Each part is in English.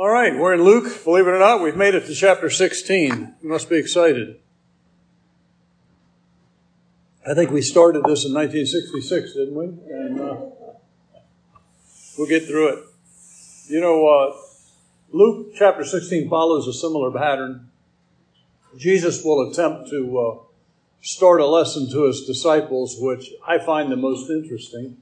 All right, we're in Luke. Believe it or not, we've made it to chapter 16. You must be excited. I think we started this in 1966, didn't we? And uh, we'll get through it. You know, uh, Luke chapter 16 follows a similar pattern. Jesus will attempt to uh, start a lesson to his disciples, which I find the most interesting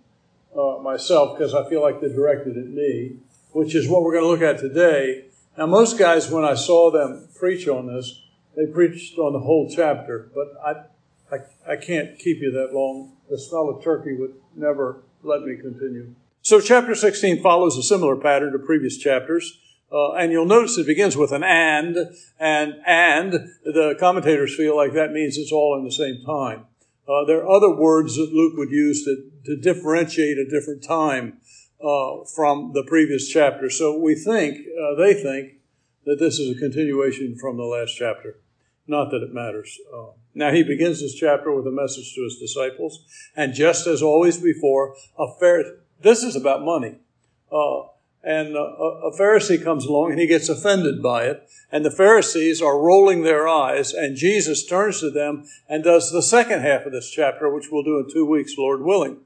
uh, myself because I feel like they're directed at me which is what we're going to look at today. Now, most guys, when I saw them preach on this, they preached on the whole chapter, but I, I, I can't keep you that long. The smell of turkey would never let me continue. So, chapter 16 follows a similar pattern to previous chapters. Uh, and you'll notice it begins with an and, and, and the commentators feel like that means it's all in the same time. Uh, there are other words that Luke would use to, to differentiate a different time uh, from the previous chapter. So we think, uh, they think, that this is a continuation from the last chapter. Not that it matters. Uh, now he begins this chapter with a message to his disciples, and just as always before, a fair. This is about money, uh, and uh, a Pharisee comes along and he gets offended by it, and the Pharisees are rolling their eyes, and Jesus turns to them and does the second half of this chapter, which we'll do in two weeks, Lord willing.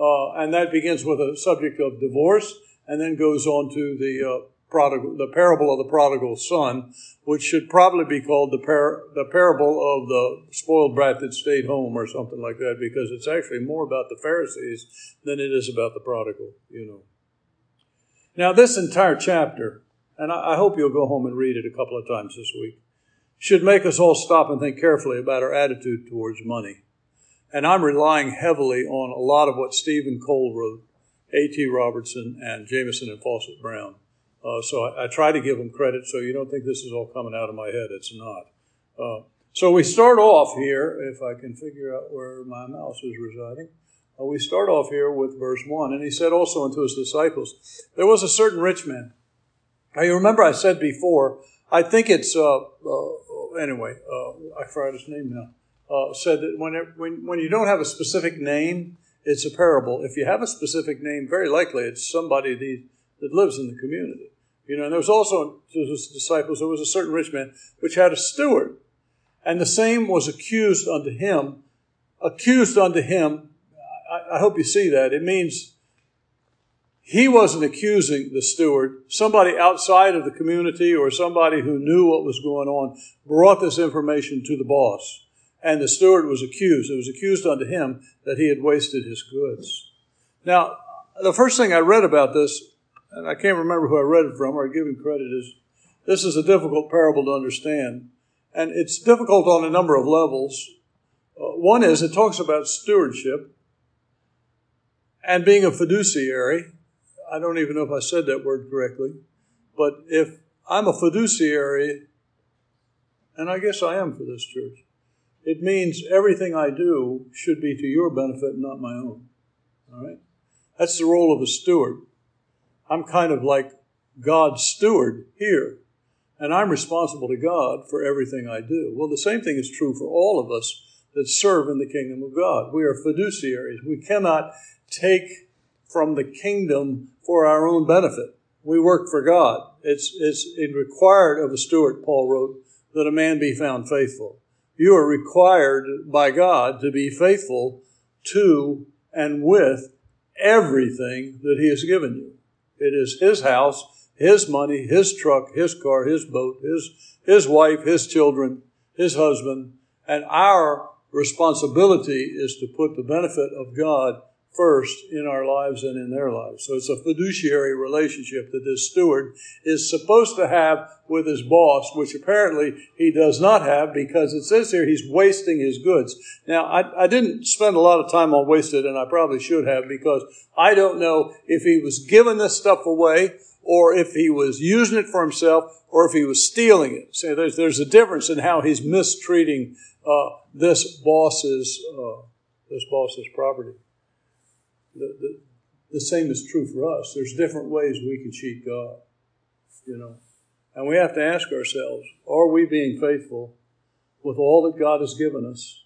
Uh, and that begins with a subject of divorce and then goes on to the uh, prodigal, the parable of the prodigal son, which should probably be called the, par- the parable of the spoiled brat that stayed home or something like that, because it's actually more about the Pharisees than it is about the prodigal, you know. Now, this entire chapter, and I, I hope you'll go home and read it a couple of times this week, should make us all stop and think carefully about our attitude towards money. And I'm relying heavily on a lot of what Stephen Cole wrote, A.T. Robertson, and Jamieson and Fausset Brown. Uh, so I, I, try to give them credit so you don't think this is all coming out of my head. It's not. Uh, so we start off here, if I can figure out where my mouse is residing. Uh, we start off here with verse 1. And he said also unto his disciples, There was a certain rich man. Now you remember I said before, I think it's, uh, uh, anyway, uh, I forgot his name now uh, said that when, it, when, when you don't have a specific name, it's a parable. If you have a specific name, very likely it's somebody the, that lives in the community. You know, and there was also to his disciples, there was a certain rich man which had a steward, and the same was accused unto him. Accused unto him, I, I hope you see that. It means he wasn't accusing the steward. Somebody outside of the community or somebody who knew what was going on brought this information to the boss. And the steward was accused. It was accused unto him that he had wasted his goods. Now, the first thing I read about this, and I can't remember who I read it from or give him credit, is this is a difficult parable to understand. And it's difficult on a number of levels. Uh, one is it talks about stewardship and being a fiduciary. I don't even know if I said that word correctly. But if I'm a fiduciary, and I guess I am for this church, it means everything I do should be to your benefit, not my own. All right? That's the role of a steward. I'm kind of like God's steward here, and I'm responsible to God for everything I do. Well, the same thing is true for all of us that serve in the kingdom of God. We are fiduciaries. We cannot take from the kingdom for our own benefit. We work for God. It's, it's required of a steward, Paul wrote, that a man be found faithful you are required by God to be faithful to and with everything that He has given you. It is His house, His money, His truck, His car, His boat, His, His wife, His children, His husband, and our responsibility is to put the benefit of God first in our lives and in their lives. So it's a fiduciary relationship that this steward is supposed to have with his boss, which apparently he does not have because it says here he's wasting his goods. Now, I, I didn't spend a lot of time on wasted, and I probably should have because I don't know if he was giving this stuff away or if he was using it for himself or if he was stealing it. So there's, there's a difference in how he's mistreating uh, this boss's uh, this boss's property the, the, the same is true for us. There's different ways we can cheat God, you know. And we have to ask ourselves, are we being faithful with all that God has given us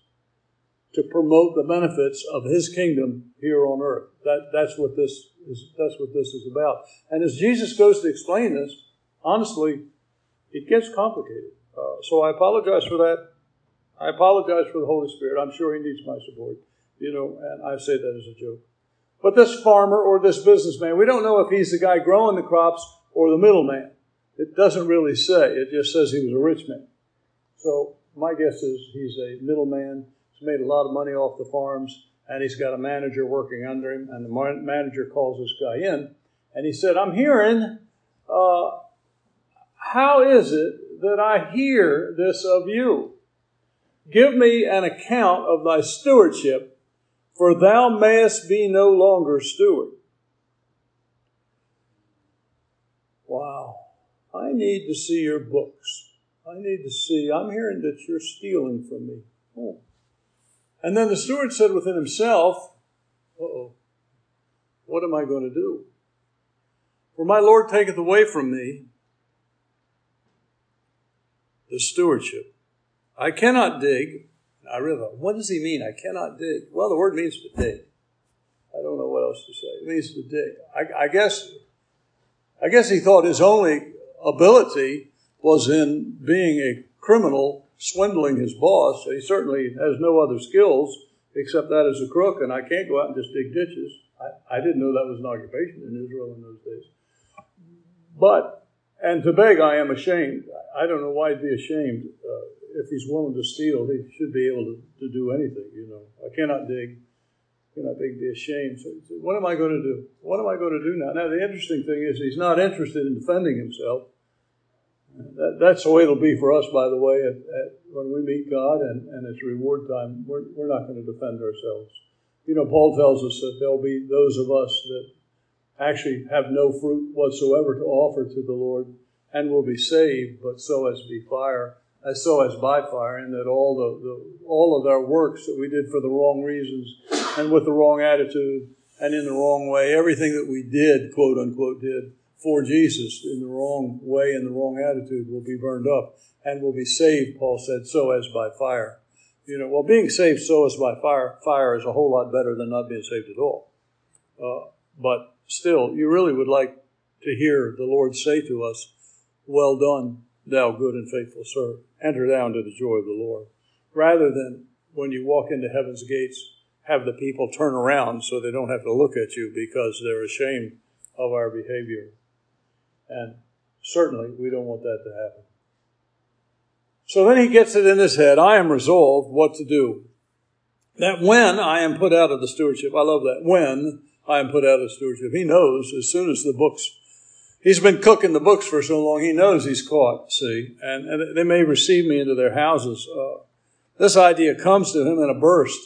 to promote the benefits of his kingdom here on earth? That, that's what this is that's what this is about. And as Jesus goes to explain this, honestly, it gets complicated. Uh, so I apologize for that. I apologize for the Holy Spirit. I'm sure he needs my support, you know, and I say that as a joke. But this farmer or this businessman, we don't know if he's the guy growing the crops or the middleman. It doesn't really say. It just says he was a rich man. So my guess is he's a middleman. He's made a lot of money off the farms, and he's got a manager working under him. And the manager calls this guy in, and he said, "I'm hearing. Uh, how is it that I hear this of you? Give me an account of thy stewardship, for thou mayest be no longer steward." Wow. I need to see your books. I need to see. I'm hearing that you're stealing from me. Oh. And then the steward said within himself, oh, what am I going to do? For my Lord taketh away from me the stewardship. I cannot dig. Thought, what does he mean? I cannot dig. Well, the word means to dig. I don't know what else to say. It means to dig. I, I guess, I guess he thought his only ability was in being a criminal, swindling his boss. He certainly has no other skills except that as a crook, and I can't go out and just dig ditches. I, I didn't know that was an occupation in Israel in those days. But, and to beg, I am ashamed. I don't know why I'd be ashamed. Uh, if he's willing to steal, he should be able to, to do anything, you know. I cannot dig. Cannot dig, be ashamed. So, what am I going to do? What am I going to do now? Now, the interesting thing is he's not interested in defending himself. That, that's the way it'll be for us, by the way, at, at, when we meet God and, and it's reward time. We're, we're not going to defend ourselves. You know, Paul tells us that there'll be those of us that actually have no fruit whatsoever to offer to the Lord and will be saved, but so as to be fire, as so as by fire, and that all the, the all of our works that we did for the wrong reasons and with the wrong attitude and in the wrong way, everything that we did, quote unquote, did for Jesus in the wrong way and the wrong attitude will be burned up and will be saved, Paul said, so as by fire. You know, well, being saved so as by fire, fire is a whole lot better than not being saved at all. Uh, but still, you really would like to hear the Lord say to us, Well done, thou good and faithful servant. Enter down to the joy of the Lord. Rather than when you walk into heaven's gates, have the people turn around so they don't have to look at you because they're ashamed of our behavior. And certainly we don't want that to happen. So then he gets it in his head I am resolved what to do. That when I am put out of the stewardship, I love that. When I am put out of stewardship, he knows as soon as the books, he's been cooking the books for so long, he knows he's caught, see, and, and they may receive me into their houses. Uh, this idea comes to him in a burst.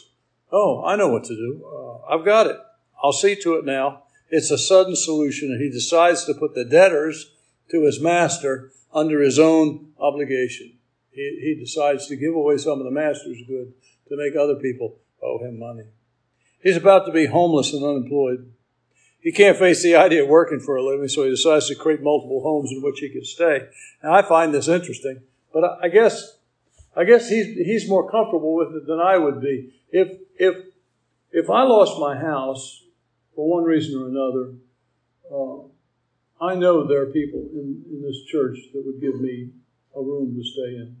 Oh, I know what to do. Uh, I've got it. I'll see to it now. It's a sudden solution, and he decides to put the debtors to his master under his own obligation. He, he decides to give away some of the master's good to make other people owe him money. He's about to be homeless and unemployed. He can't face the idea of working for a living, so he decides to create multiple homes in which he can stay. And I find this interesting, but I guess I guess he's he's more comfortable with it than I would be. If if if I lost my house for one reason or another, uh, I know there are people in, in this church that would give me a room to stay in.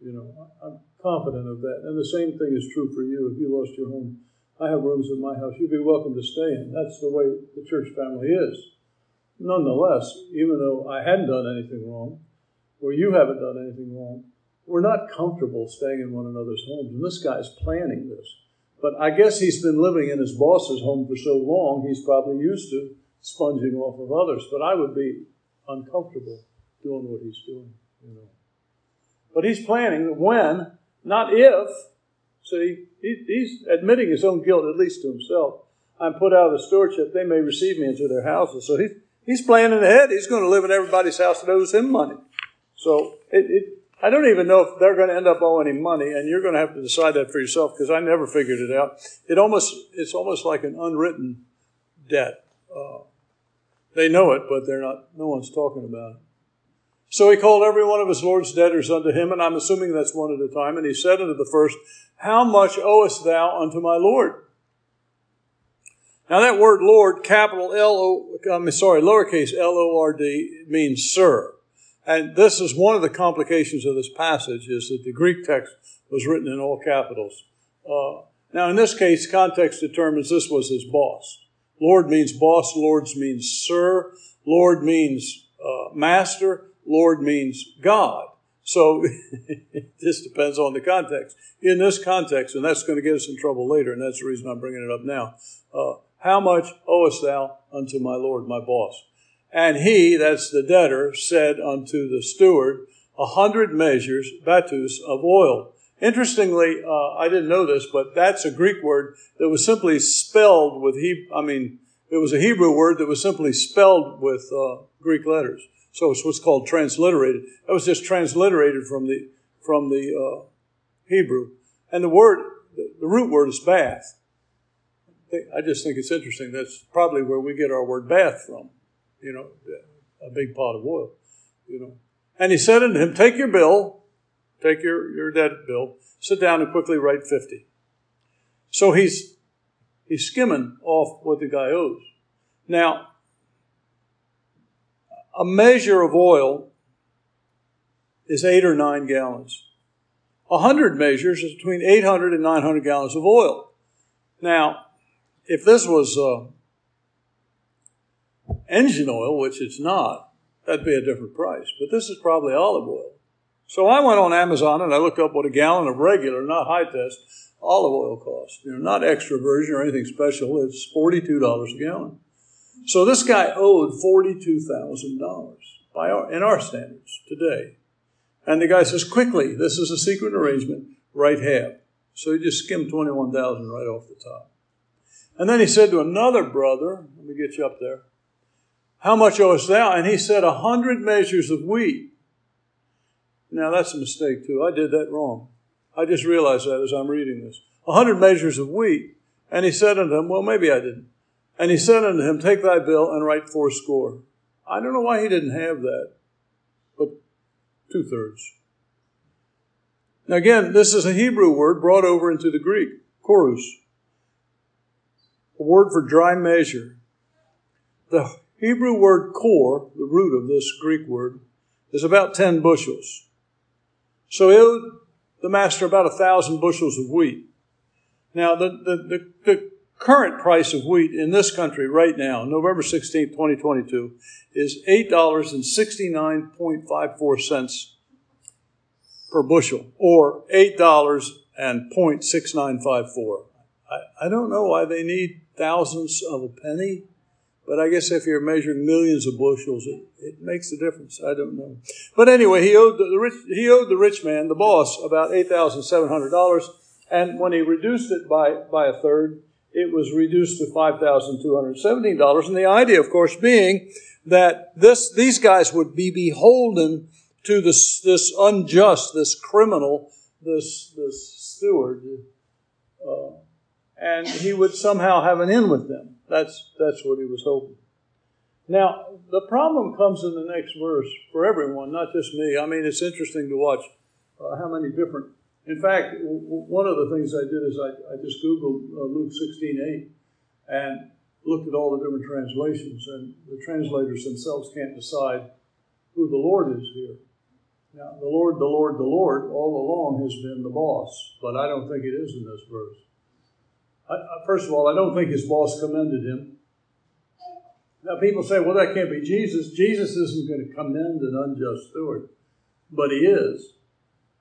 You know, I'm confident of that. And the same thing is true for you. If you lost your home, I have rooms in my house. You'd be welcome to stay in. That's the way the church family is. Nonetheless, even though I hadn't done anything wrong, or you haven't done anything wrong, we're not comfortable staying in one another's homes. And this guy's planning this. But I guess he's been living in his boss's home for so long, he's probably used to sponging off of others. But I would be uncomfortable doing what he's doing, you know. But he's planning when, not if. See, he's admitting his own guilt, at least to himself. I'm put out of the stewardship, they may receive me into their houses. So he's, he's planning ahead. He's going to live in everybody's house that owes him money. So it, it I don't even know if they're going to end up owing him money, and you're going to have to decide that for yourself because I never figured it out. It almost it's almost like an unwritten debt. Uh, they know it, but they're not. No one's talking about it. So he called every one of his lord's debtors unto him, and I'm assuming that's one at a time. And he said unto the first, How much owest thou unto my lord? Now that word Lord, capital L O, I'm sorry, lowercase L O R D means sir. And this is one of the complications of this passage is that the Greek text was written in all capitals. Uh, now, in this case, context determines this was his boss. Lord means boss. Lords means sir. Lord means uh, master. Lord means God. So this depends on the context. In this context, and that's going to get us in trouble later, and that's the reason I'm bringing it up now. Uh, how much owest thou unto my Lord, my boss? And he, that's the debtor, said unto the steward, a hundred measures, batus, of oil. Interestingly, uh, I didn't know this, but that's a Greek word that was simply spelled with he. I mean, it was a Hebrew word that was simply spelled with uh, Greek letters. So it's what's called transliterated. That was just transliterated from the from the uh, Hebrew, and the word, the, root word is bath. I just think it's interesting. That's probably where we get our word bath from. You know, a big pot of oil. You know, and he said unto him, "Take your bill, take your your debt bill, sit down and quickly write fifty. So he's he's skimming off what the guy owes. Now, a measure of oil is eight or nine gallons. A hundred measures is between 800 and 900 gallons of oil. Now, if this was uh, engine oil, which it's not, that'd be a different price. But this is probably olive oil. So I went on Amazon and I looked up what a gallon of regular, not high test, olive oil costs. You know, not extra virgin or anything special. It's $42 a gallon. So this guy owed $42,000 by our, in our standards today. And the guy says, quickly, this is a secret arrangement, right half. So he just skimmed 21,000 right off the top. And then he said to another brother, let me get you up there, how much owest thou? And he said, a hundred measures of wheat. Now that's a mistake too. I did that wrong. I just realized that as I'm reading this. A hundred measures of wheat. And he said unto him, well, maybe I didn't. And he said unto him, Take thy bill and write fourscore. I don't know why he didn't have that, but two thirds. Now, again, this is a Hebrew word brought over into the Greek, koros, a word for dry measure. The Hebrew word kor, the root of this Greek word, is about 10 bushels. So he owed the master about a thousand bushels of wheat. Now, the, the, the, the current price of wheat in this country right now, November 16, 2022, is $8.69.54 per bushel, or $8.6954. I, I don't know why they need thousands of a penny, but I guess if you're measuring millions of bushels, it, it makes a difference. I don't know. But anyway, he owed the, the rich, he owed the rich man, the boss, about $8,700, and when he reduced it by, by a third, it was reduced to $5,217. And the idea, of course, being that this, these guys would be beholden to this, this unjust, this criminal, this, this steward, uh, and he would somehow have an end with them. That's, that's what he was hoping. Now, the problem comes in the next verse for everyone, not just me. I mean, it's interesting to watch uh, how many different in fact, one of the things I did is I, I just Googled uh, Luke 16 8 and looked at all the different translations, and the translators themselves can't decide who the Lord is here. Now, the Lord, the Lord, the Lord, all along has been the boss, but I don't think it is in this verse. I, I, first of all, I don't think his boss commended him. Now, people say, well, that can't be Jesus. Jesus isn't going to commend an unjust steward, but he is.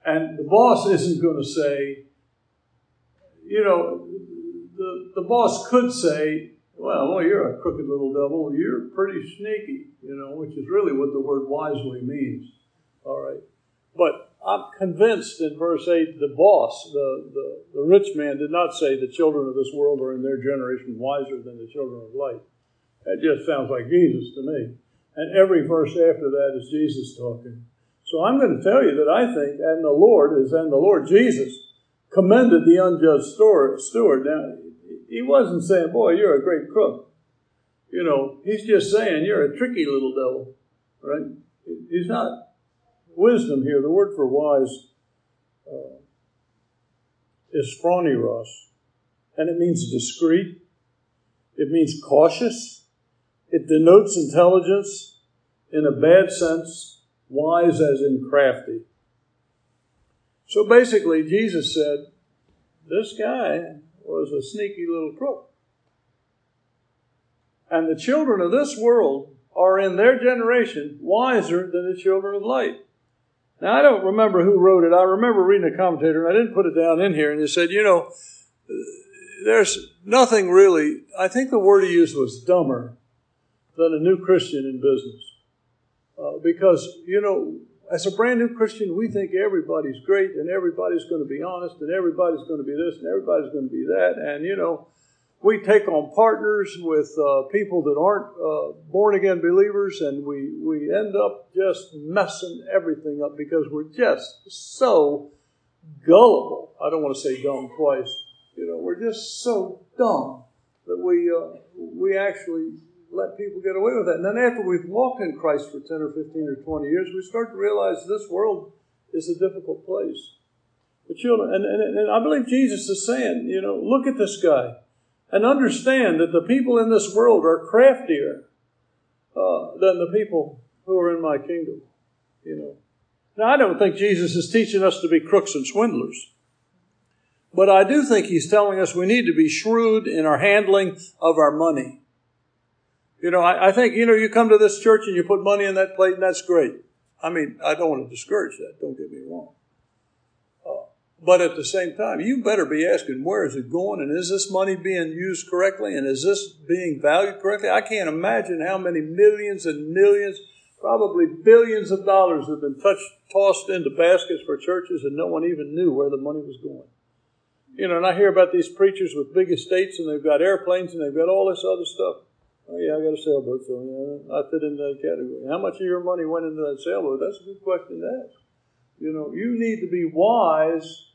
And the boss isn't going to say, you know, the, the boss could say, well, well, you're a crooked little devil. You're pretty sneaky, you know, which is really what the word wisely means. All right. But I'm convinced in verse 8, the boss, the, the, the rich man, did not say the children of this world are in their generation wiser than the children of light. That just sounds like Jesus to me. And every verse after that is Jesus talking. So I'm going to tell you that I think, and the Lord is, and the Lord Jesus commended the unjust steward. Now, he wasn't saying, boy, you're a great crook. You know, he's just saying, you're a tricky little devil, right? He's not. Wisdom here, the word for wise uh, is phronimos, and it means discreet. It means cautious. It denotes intelligence in a bad sense wise as in crafty. So basically, Jesus said, this guy was a sneaky little crook. And the children of this world are in their generation wiser than the children of light. Now, I don't remember who wrote it. I remember reading a commentator, and I didn't put it down in here, and he said, you know, there's nothing really, I think the word he used was dumber than a new Christian in business. Uh, because, you know, as a brand new Christian, we think everybody's great and everybody's going to be honest and everybody's going to be this and everybody's going to be that. And, you know, we take on partners with uh, people that aren't uh, born again believers and we, we end up just messing everything up because we're just so gullible. I don't want to say dumb twice. You know, we're just so dumb that we, uh, we actually let people get away with that. And then after we've walked in Christ for 10 or 15 or 20 years, we start to realize this world is a difficult place. The children, and, and, and I believe Jesus is saying, you know, look at this guy and understand that the people in this world are craftier uh, than the people who are in my kingdom. You know. Now, I don't think Jesus is teaching us to be crooks and swindlers. But I do think he's telling us we need to be shrewd in our handling of our money. You know, I, I, think, you know, you come to this church and you put money in that plate and that's great. I mean, I don't want to discourage that. Don't get me wrong. Uh, but at the same time, you better be asking, where is it going? And is this money being used correctly? And is this being valued correctly? I can't imagine how many millions and millions, probably billions of dollars have been touched, tossed into baskets for churches and no one even knew where the money was going. You know, and I hear about these preachers with big estates and they've got airplanes and they've got all this other stuff. Oh, yeah, I got a sailboat, so yeah, I fit into that category. How much of your money went into that sailboat? That's a good question to ask. You know, you need to be wise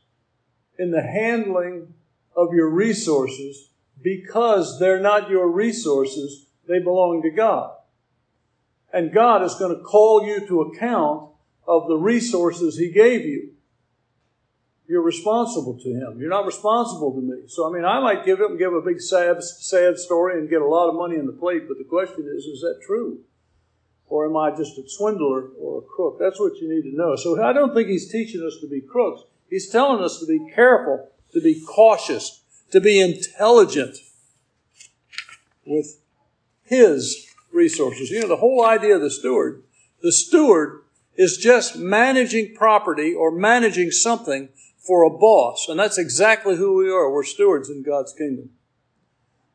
in the handling of your resources because they're not your resources, they belong to God. And God is going to call you to account of the resources He gave you you're responsible to him. You're not responsible to me. So, I mean, I might give him, give a big sad, sad story and get a lot of money in the plate, but the question is, is that true? Or am I just a swindler or a crook? That's what you need to know. So I don't think he's teaching us to be crooks. He's telling us to be careful, to be cautious, to be intelligent with his resources. You know, the whole idea of the steward, the steward is just managing property or managing something for a boss. And that's exactly who we are. We're stewards in God's kingdom.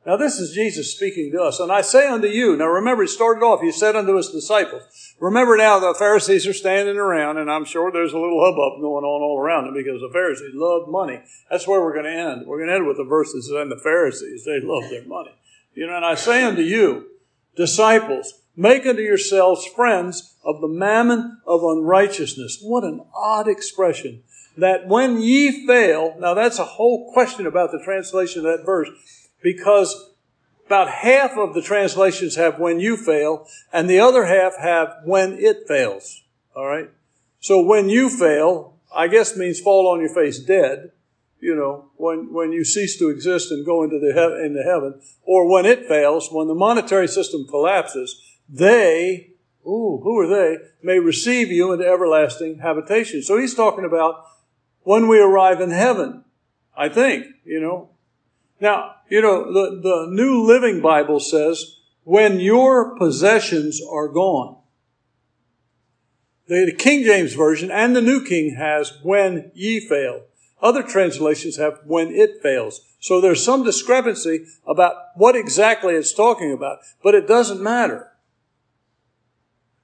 Now, this is Jesus speaking to us. And I say unto you, now remember, he started off, he said unto his disciples. Remember now, the Pharisees are standing around, and I'm sure there's a little hubbub going on all around them because the Pharisees love money. That's where we're going to end. We're going to end with the verses and the Pharisees. They love their money. You know, and I say unto you, disciples, make unto yourselves friends of the mammon of unrighteousness. What an odd expression that when ye fail, now that's a whole question about the translation of that verse, because about half of the translations have when you fail, and the other half have when it fails. All right? So when you fail, I guess means fall on your face dead, you know, when, when you cease to exist and go into the he- into heaven, or when it fails, when the monetary system collapses, they, ooh, who are they, may receive you into everlasting habitation. So he's talking about when we arrive in heaven, I think, you know. Now, you know, the, the New Living Bible says, when your possessions are gone. The, King James Version and the New King has, when ye fail. Other translations have, when it fails. So there's some discrepancy about what exactly it's talking about, but it doesn't matter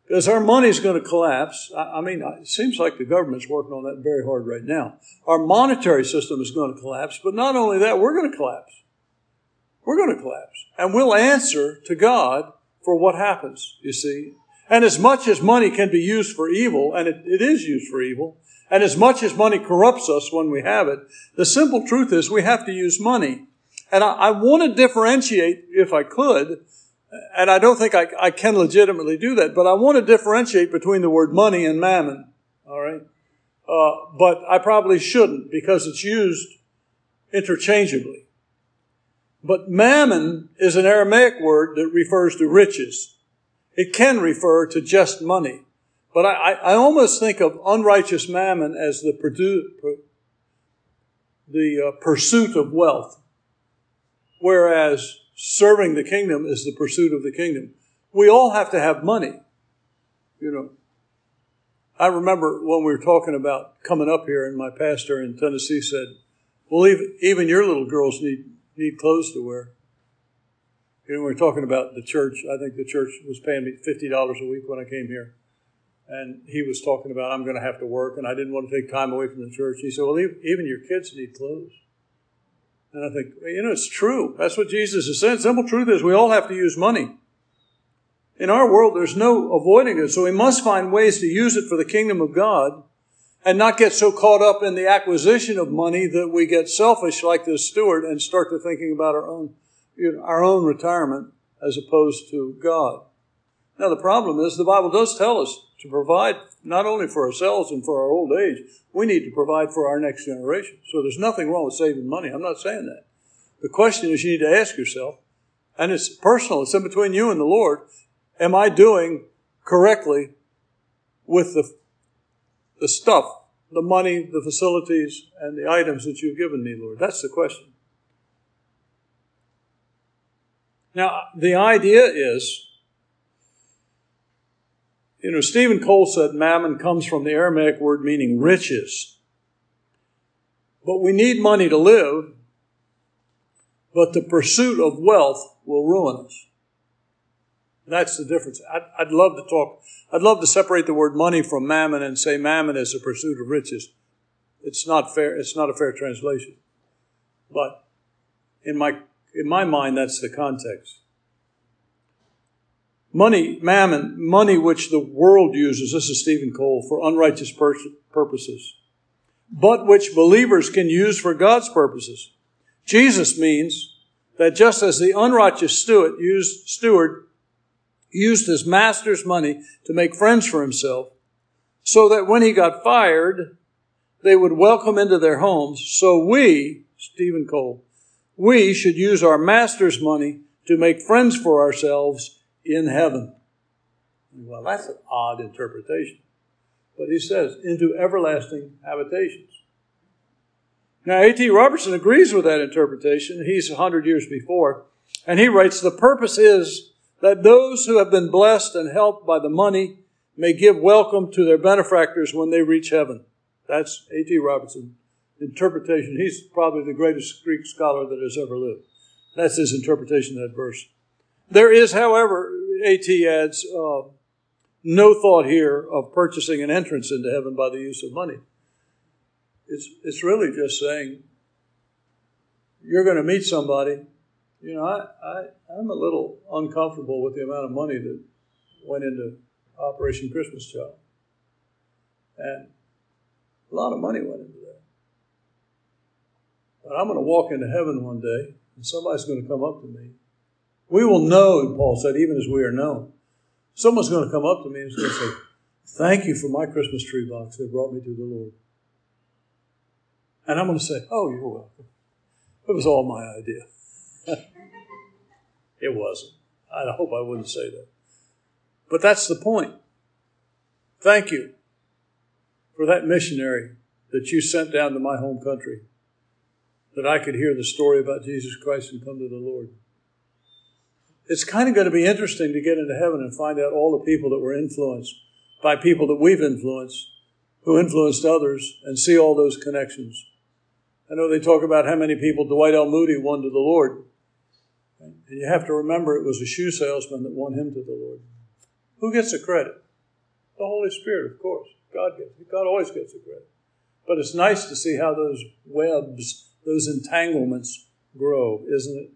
because our money's going to collapse. I, mean, it seems like the government's working on that very hard right now. Our monetary system is going to collapse, but not only that, we're going to collapse. We're going to collapse. And we'll answer to God for what happens, you see. And as much as money can be used for evil, and it, it is used for evil, and as much as money corrupts us when we have it, the simple truth is we have to use money. And I, I want to differentiate, if I could, and I don't think I, I, can legitimately do that, but I want to differentiate between the word money and mammon. All right. Uh, but I probably shouldn't because it's used interchangeably. But mammon is an Aramaic word that refers to riches. It can refer to just money. But I, I almost think of unrighteous mammon as the, produ- the uh, pursuit of wealth, whereas serving the kingdom is the pursuit of the kingdom. We all have to have money, you know. I remember when we were talking about coming up here, and my pastor in Tennessee said, "Well, even, even your little girls need need clothes to wear." You know, we are talking about the church. I think the church was paying me fifty dollars a week when I came here, and he was talking about I'm going to have to work, and I didn't want to take time away from the church. He said, "Well, even your kids need clothes." And I think, you know, it's true. That's what Jesus is saying. Simple truth is we all have to use money. In our world, there's no avoiding it. So we must find ways to use it for the kingdom of God and not get so caught up in the acquisition of money that we get selfish like this steward and start to thinking about our own, you know, our own retirement as opposed to God. Now, the problem is the Bible does tell us to provide not only for ourselves and for our old age, we need to provide for our next generation. So there's nothing wrong with saving money. I'm not saying that. The question is you need to ask yourself, and it's personal, it's in between you and the Lord, am I doing correctly with the, the stuff, the money, the facilities, and the items that you've given me, Lord? That's the question. Now, the idea is you know, Stephen Cole said mammon comes from the Aramaic word meaning riches. But we need money to live, but the pursuit of wealth will ruin us. That's the difference. I'd, I'd, love to talk, I'd love to separate the word money from mammon and say mammon is the pursuit of riches. It's not fair, it's not a fair translation. But in my, in my mind, that's the context. Money, mammon, money which the world uses, this is Stephen Cole, for unrighteous purposes, but which believers can use for God's purposes. Jesus means that just as the unrighteous steward used, steward used his master's money to make friends for himself, so that when he got fired, they would welcome into their homes. So we, Stephen Cole, we should use our master's money to make friends for ourselves in heaven. Well, that's an odd interpretation. But he says, into everlasting habitations. Now, A.T. Robertson agrees with that interpretation. He's 100 years before. And he writes, the purpose is that those who have been blessed and helped by the money may give welcome to their benefactors when they reach heaven. That's A.T. Robertson interpretation. He's probably the greatest Greek scholar that has ever lived. That's his interpretation of that verse. There is, however, AT adds, uh, no thought here of purchasing an entrance into heaven by the use of money. It's, it's really just saying you're going to meet somebody. You know, I, I, I'm a little uncomfortable with the amount of money that went into Operation Christmas Child. And a lot of money went into that. But I'm going to walk into heaven one day, and somebody's going to come up to me we will know, Paul said, even as we are known. Someone's going to come up to me and going to say, Thank you for my Christmas tree box that brought me to the Lord. And I'm going to say, Oh, you're welcome. It was all my idea. it wasn't. I hope I wouldn't say that. But that's the point. Thank you for that missionary that you sent down to my home country, that I could hear the story about Jesus Christ and come to the Lord it's kind of going to be interesting to get into heaven and find out all the people that were influenced by people that we've influenced, who influenced others, and see all those connections. I know they talk about how many people Dwight L. Moody won to the Lord. And you have to remember it was a shoe salesman that won him to the Lord. Who gets the credit? The Holy Spirit, of course. God gets it. God always gets the credit. But it's nice to see how those webs, those entanglements grow, isn't it?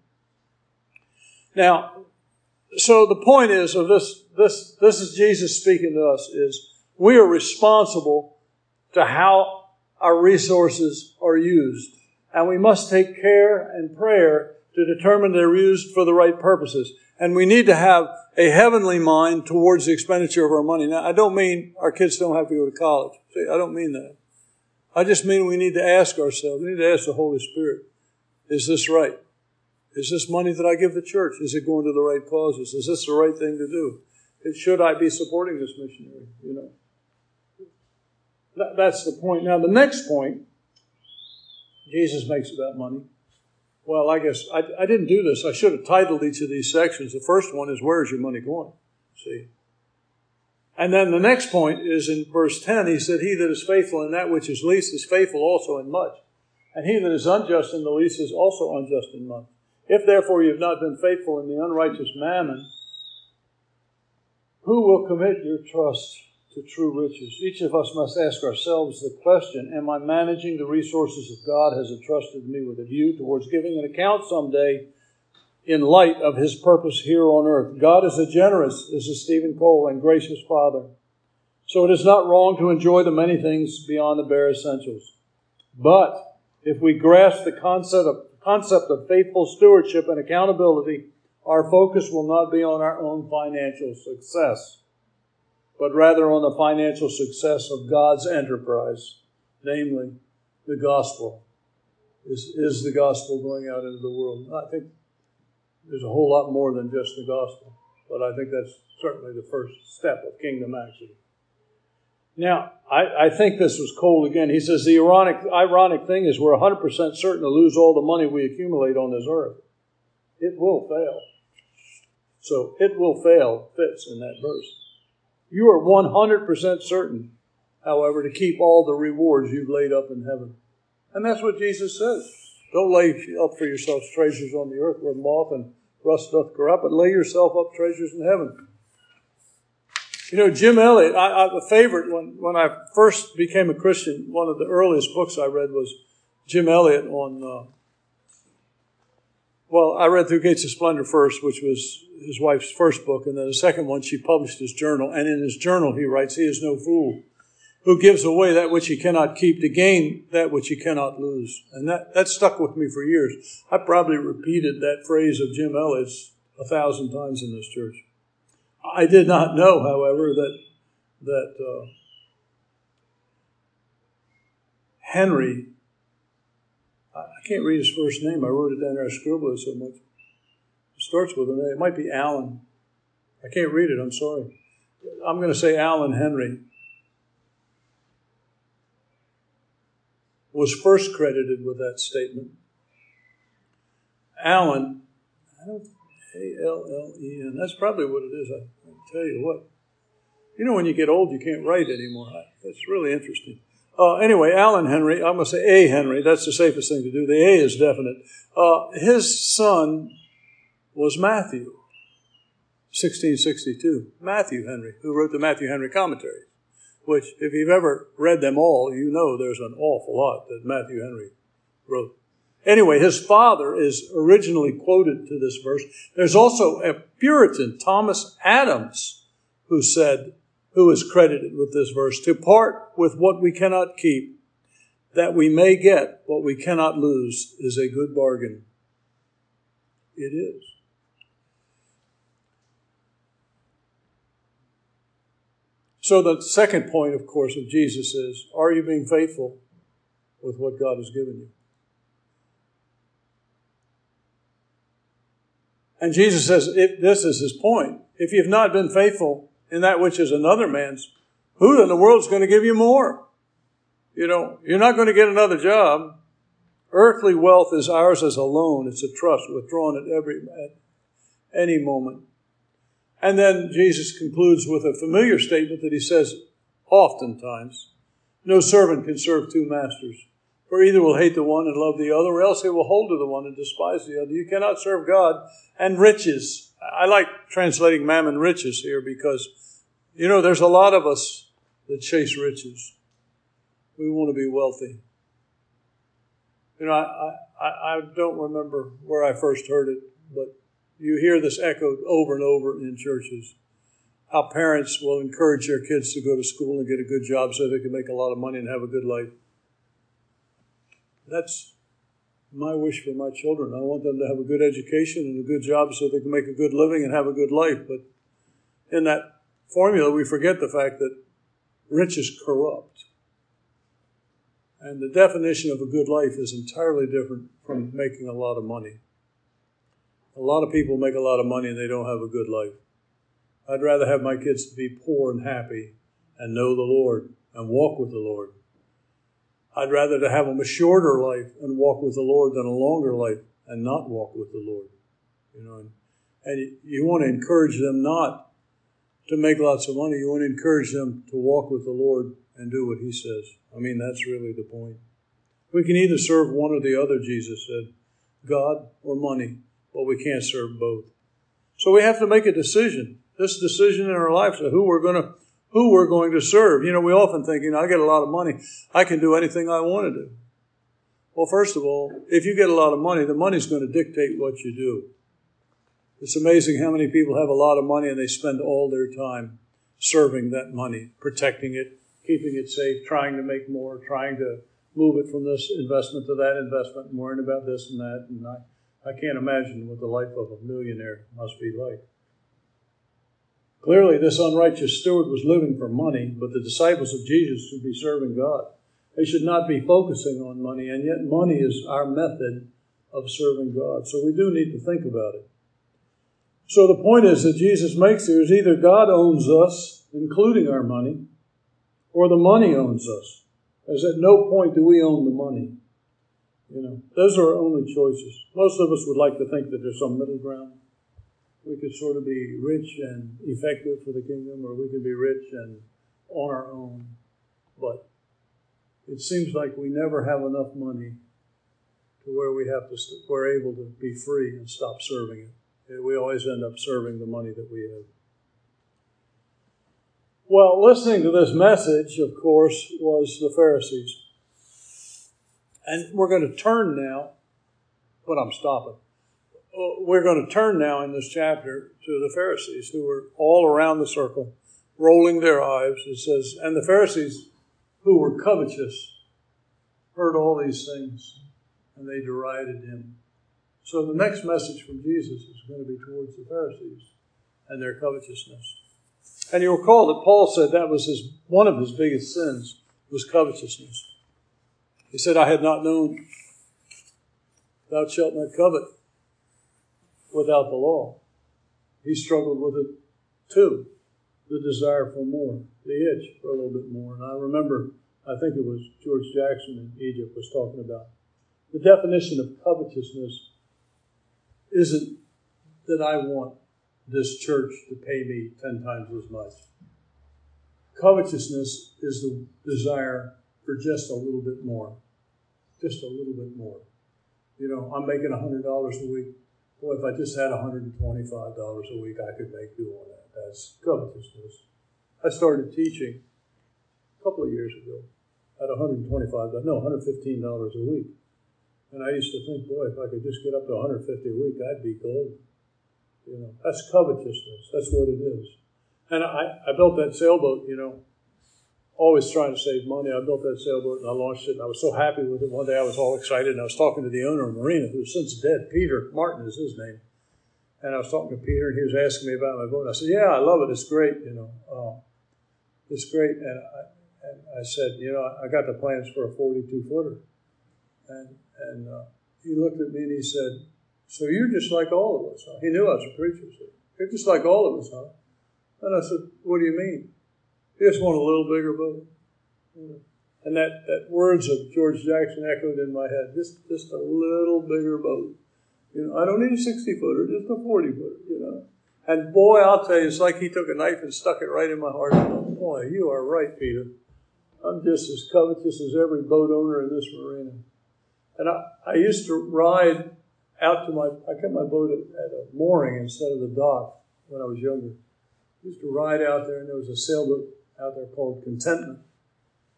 Now, so the point is of this, this, this is Jesus speaking to us, is we are responsible to how our resources are used. And we must take care and prayer to determine they're used for the right purposes. And we need to have a heavenly mind towards the expenditure of our money. Now, I don't mean our kids don't have to go to college. See, I don't mean that. I just mean we need to ask ourselves, we need to ask the Holy Spirit, is this right? Is this money that I give the church? Is it going to the right causes? Is this the right thing to do? Should I be supporting this missionary? You know, that's the point. Now, the next point Jesus makes about money. Well, I guess I, I didn't do this. I should have titled each of these sections. The first one is Where is your money going? See? And then the next point is in verse 10. He said, He that is faithful in that which is least is faithful also in much. And he that is unjust in the least is also unjust in much. If therefore you have not been faithful in the unrighteous mammon, who will commit your trust to true riches? Each of us must ask ourselves the question Am I managing the resources that God has entrusted me with a view towards giving an account someday in light of His purpose here on earth? God is a generous, this is Stephen Cole, and gracious Father. So it is not wrong to enjoy the many things beyond the bare essentials. But if we grasp the concept of, concept of faithful stewardship and accountability, our focus will not be on our own financial success, but rather on the financial success of God's enterprise, namely the gospel. Is, is the gospel going out into the world? I think there's a whole lot more than just the gospel, but I think that's certainly the first step of kingdom action. Now, I, I, think this was Cole again. He says the ironic, ironic thing is we're 100% certain to lose all the money we accumulate on this earth. It will fail. So it will fail fits in that verse. You are 100% certain, however, to keep all the rewards you've laid up in heaven. And that's what Jesus says. Don't lay up for yourselves treasures on the earth where moth and rust doth corrupt, but lay yourself up treasures in heaven you know, Jim Elliot, I, I, a favorite when, when I first became a Christian, one of the earliest books I read was Jim Elliot on, uh, well, I read Through Gates of Splendor first, which was his wife's first book, and then the second one, she published his journal. And in his journal, he writes, He is no fool who gives away that which he cannot keep to gain that which he cannot lose. And that, that stuck with me for years. I probably repeated that phrase of Jim Elliot's a thousand times in this church. I did not know, however, that that uh, Henry. I can't read his first name. I wrote it down there. I scribbled it so much. It starts with an A. It might be Allen. I can't read it. I'm sorry. I'm going to say Allen Henry. Was first credited with that statement. Allen, I don't a L L E N. That's probably what it is. I, I tell you what. You know, when you get old, you can't write anymore. That's really interesting. Uh, anyway, Alan Henry, I'm going to say A. Henry. That's the safest thing to do. The A is definite. Uh, his son was Matthew, 1662. Matthew Henry, who wrote the Matthew Henry commentary, which, if you've ever read them all, you know there's an awful lot that Matthew Henry wrote. Anyway, his father is originally quoted to this verse. There's also a Puritan, Thomas Adams, who said, who is credited with this verse, to part with what we cannot keep, that we may get what we cannot lose, is a good bargain. It is. So, the second point, of course, of Jesus is are you being faithful with what God has given you? And Jesus says, this is his point. If you've not been faithful in that which is another man's, who in the world is going to give you more? You know, you're not going to get another job. Earthly wealth is ours as a loan. It's a trust withdrawn at every, at any moment. And then Jesus concludes with a familiar statement that he says oftentimes, no servant can serve two masters. For either will hate the one and love the other, or else he will hold to the one and despise the other. You cannot serve God and riches. I like translating mammon riches here because, you know, there's a lot of us that chase riches. We want to be wealthy. You know, I, I, I don't remember where I first heard it, but you hear this echoed over and over in churches. How parents will encourage their kids to go to school and get a good job so they can make a lot of money and have a good life. That's my wish for my children. I want them to have a good education and a good job so they can make a good living and have a good life. But in that formula, we forget the fact that riches corrupt. And the definition of a good life is entirely different from making a lot of money. A lot of people make a lot of money and they don't have a good life. I'd rather have my kids to be poor and happy and know the Lord and walk with the Lord I'd rather to have them a shorter life and walk with the Lord than a longer life and not walk with the Lord. You know, and, and you want to encourage them not to make lots of money. You want to encourage them to walk with the Lord and do what He says. I mean, that's really the point. We can either serve one or the other, Jesus said, God or money, but we can't serve both. So we have to make a decision. This decision in our lives of who we're going to who we're going to serve. You know, we often think, you know, I get a lot of money, I can do anything I want to do. Well, first of all, if you get a lot of money, the money's going to dictate what you do. It's amazing how many people have a lot of money and they spend all their time serving that money, protecting it, keeping it safe, trying to make more, trying to move it from this investment to that investment, and worrying about this and that. And I, I can't imagine what the life of a millionaire must be like. Clearly, this unrighteous steward was living for money, but the disciples of Jesus should be serving God. They should not be focusing on money, and yet money is our method of serving God. So we do need to think about it. So the point is that Jesus makes here is either God owns us, including our money, or the money owns us. As at no point do we own the money. You know, those are our only choices. Most of us would like to think that there's some middle ground. We could sort of be rich and effective for the kingdom, or we could be rich and on our own. But it seems like we never have enough money to where we have to we we're able to be free and stop serving it. We always end up serving the money that we have. Well, listening to this message, of course, was the Pharisees. And we're going to turn now, but I'm stopping. Uh, we're going to turn now in this chapter to the Pharisees who were all around the circle, rolling their eyes. It says, and the Pharisees who were covetous heard all these things and they derided him. So the next message from Jesus is going to be towards the Pharisees and their covetousness. And you recall that Paul said that was his, one of his biggest sins was covetousness. He said, I had not known thou shalt not covet without the law. He struggled with it too, the desire for more, the itch for a little bit more. And I remember, I think it was George Jackson in Egypt was talking about the definition of covetousness isn't that I want this church to pay me 10 times as much. Covetousness is the desire for just a little bit more. Just a little bit more. You know, I'm making $100 a week. Boy, if I just had $125 a week, I could make do on that. That's covetousness. I started teaching a couple of years ago at 125, no, $115 a week. And I used to think, boy, if I could just get up to 150 a week, I'd be gold. You know, that's covetousness. That's what it is. And I, I built that sailboat, you know, always trying to save money. I built that sailboat and I launched it and I was so happy with it. One day I was all excited and I was talking to the owner of Marina, who's since dead. Peter Martin is his name. And I was talking to Peter and he was asking me about my boat. And I said, Yeah, I love it. It's great, you know. Uh, it's great. And I, and I said, You know, I got the plans for a 42 footer. And, and uh, he looked at me and he said, so you're just like all of us. Huh? He knew I was a preacher. So you're just like all of us, huh? And I said, What do you mean? You just want a little bigger boat. And that, that words of George Jackson echoed in my head. Just just a little bigger boat. You know, I don't need a 60 footer, just a 40 footer, you know. And boy, I'll tell you, it's like he took a knife and stuck it right in my heart. Boy, you are right, Peter. I'm just as covetous as every boat owner in this marina. And I, I used to ride out to my, I kept my boat at, at a mooring instead of the dock when I was younger. I used to ride out there, and there was a sailboat out there called Contentment.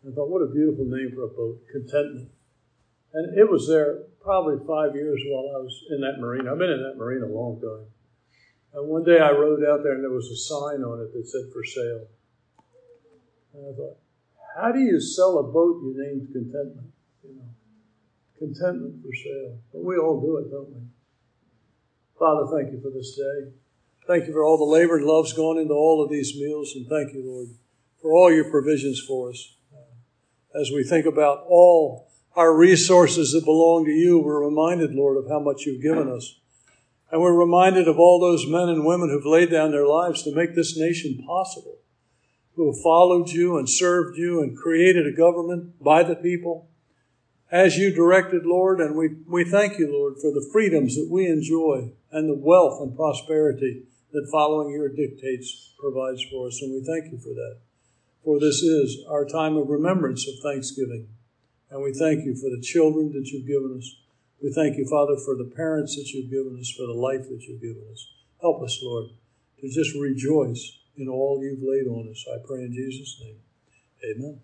I thought, what a beautiful name for a boat, Contentment. And it was there probably five years while I was in that marina. I've been in that marina a long time. And one day I rode out there and there was a sign on it that said for sale. And I thought, how do you sell a boat you named Contentment? You know, contentment for sale. But we all do it, don't we? Father, thank you for this day. Thank you for all the labor and love's gone into all of these meals. And thank you, Lord, for all your provisions for us. Uh, as we think about all our resources that belong to you, we're reminded, Lord, of how much you've given us. And we're reminded of all those men and women who've laid down their lives to make this nation possible, who have followed you and served you and created a government by the people as you directed, Lord, and we, we thank you, Lord, for the freedoms that we enjoy and the wealth and prosperity that following your dictates provides for us. And we thank you for that. For this is our time of remembrance of thanksgiving. And we thank you for the children that you've given us. We thank you, Father, for the parents that you've given us, for the life that you've given us. Help us, Lord, to just rejoice in all you've laid on us. I pray in Jesus' name. Amen.